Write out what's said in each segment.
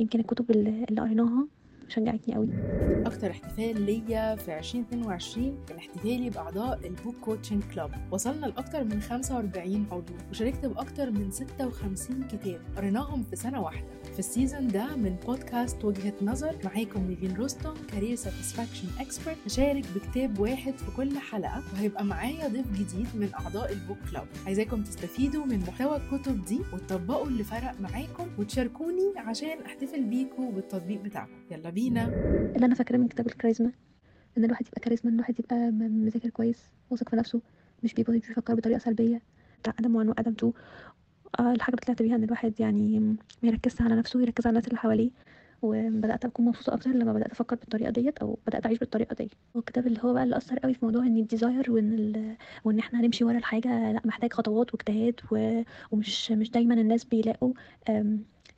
يمكن الكتب اللي قريناها. شجعتني قوي. أكتر احتفال ليا في 2022 كان احتفالي بأعضاء ال book coaching club وصلنا لأكتر من 45 عضو وشاركت بأكتر من 56 كتاب قريناهم في سنة واحدة. ال season ده من بودكاست وجهة نظر. معاكم نيفين روستم career satisfaction expert هشارك بكتاب واحد في كل حلقة. وهيبقى معايا ضيف جديد من أعضاء ال book club عايزاكم تستفيدوا من محتوى الكتب دي وتطبقوا اللي فرق معاكم وتشاركوني عشان أحتفل بيكم بالتطبيق بتاعكم. يلا بينا. اللي أنا فاكراه من كتاب الكاريزما إن الواحد يبقى كاريزما إن الواحد يبقى مذاكر كويس واثق في نفسه مش بيبقى بيفكر بطريقة سلبية. بتاع 1 وأدم 2 آه الحاجة اللي طلعت بيها إن الواحد يعني ما يركزش على نفسه ويركز على الناس اللي حواليه وبدأت أكون مبسوطة أكتر لما بدأت أفكر بالطريقة ديت أو بدأت أعيش بالطريقة دي والكتاب اللي هو بقى اللي أثر قوي في موضوع إن الديزاير وإن ال... وإن إحنا هنمشي ورا الحاجة لأ محتاج خطوات واجتهاد و... ومش مش دايما الناس بيلاقوا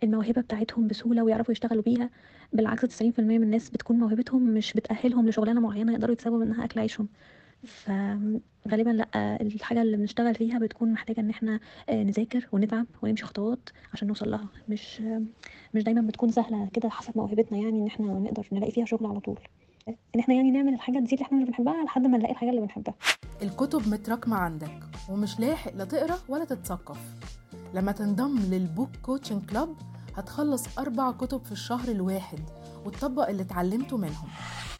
الموهبة بتاعتهم بسهولة ويعرفوا يشتغلوا بيها. بالعكس 90% من الناس بتكون موهبتهم مش بتأهلهم لشغلانة معينة يقدروا يكسبوا منها أكل عيشهم. فغالبا لأ الحاجة اللي بنشتغل فيها بتكون محتاجة إن إحنا آه، نذاكر ونتعب ونمشي خطوات عشان نوصل لها. مش مش دايما بتكون سهلة كده حسب موهبتنا يعني إن إحنا نقدر نلاقي فيها شغل على طول. إن إحنا يعني نعمل الحاجة دي اللي إحنا مش بنحبها لحد ما نلاقي الحاجة اللي بنحبها. الكتب متراكمة عندك ومش لاحق لا تقرأ ولا تتثقف. لما تنضم لل book coaching club هتخلص أربع كتب في الشهر الواحد وتطبق اللي اتعلمته منهم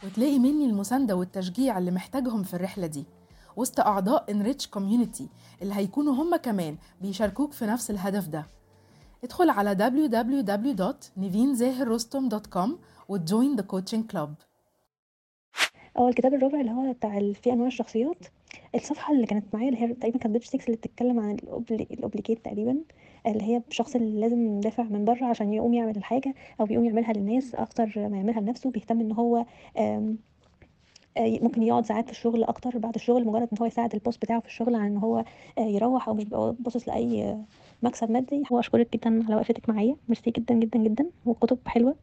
وتلاقي مني المساندة والتشجيع اللي محتاجهم في الرحلة دي. وسط أعضاء enrich community اللي هيكونوا هم كمان بيشاركوك في نفس الهدف ده. ادخل على www.nivinzahirrostom.com و to join the coaching club آه الكتاب الرابع اللي هو بتاع في أنواع الشخصيات الصفحة اللي كانت معايا اللي هي تقريبا كانت page 6 اللي بتتكلم عن ال obli- ال obligate تقريبا. اللي هي الشخص اللي لازم دافع من بره عشان يقوم يعمل الحاجة أو يقوم يعملها للناس أكتر ما يعملها لنفسه بيهتم إن هو آه، ممكن يقعد ساعات في الشغل أكتر بعد الشغل مجرد إن هو يساعد ال boss بتاعه في الشغل عن إن هو آه، يروح أو مش بيبقى باصص لأي آه، مكسب مادي. هو أشكرك جدا على وقفتك معايا. ميرسي جدا جدا جدا والكتب حلوة.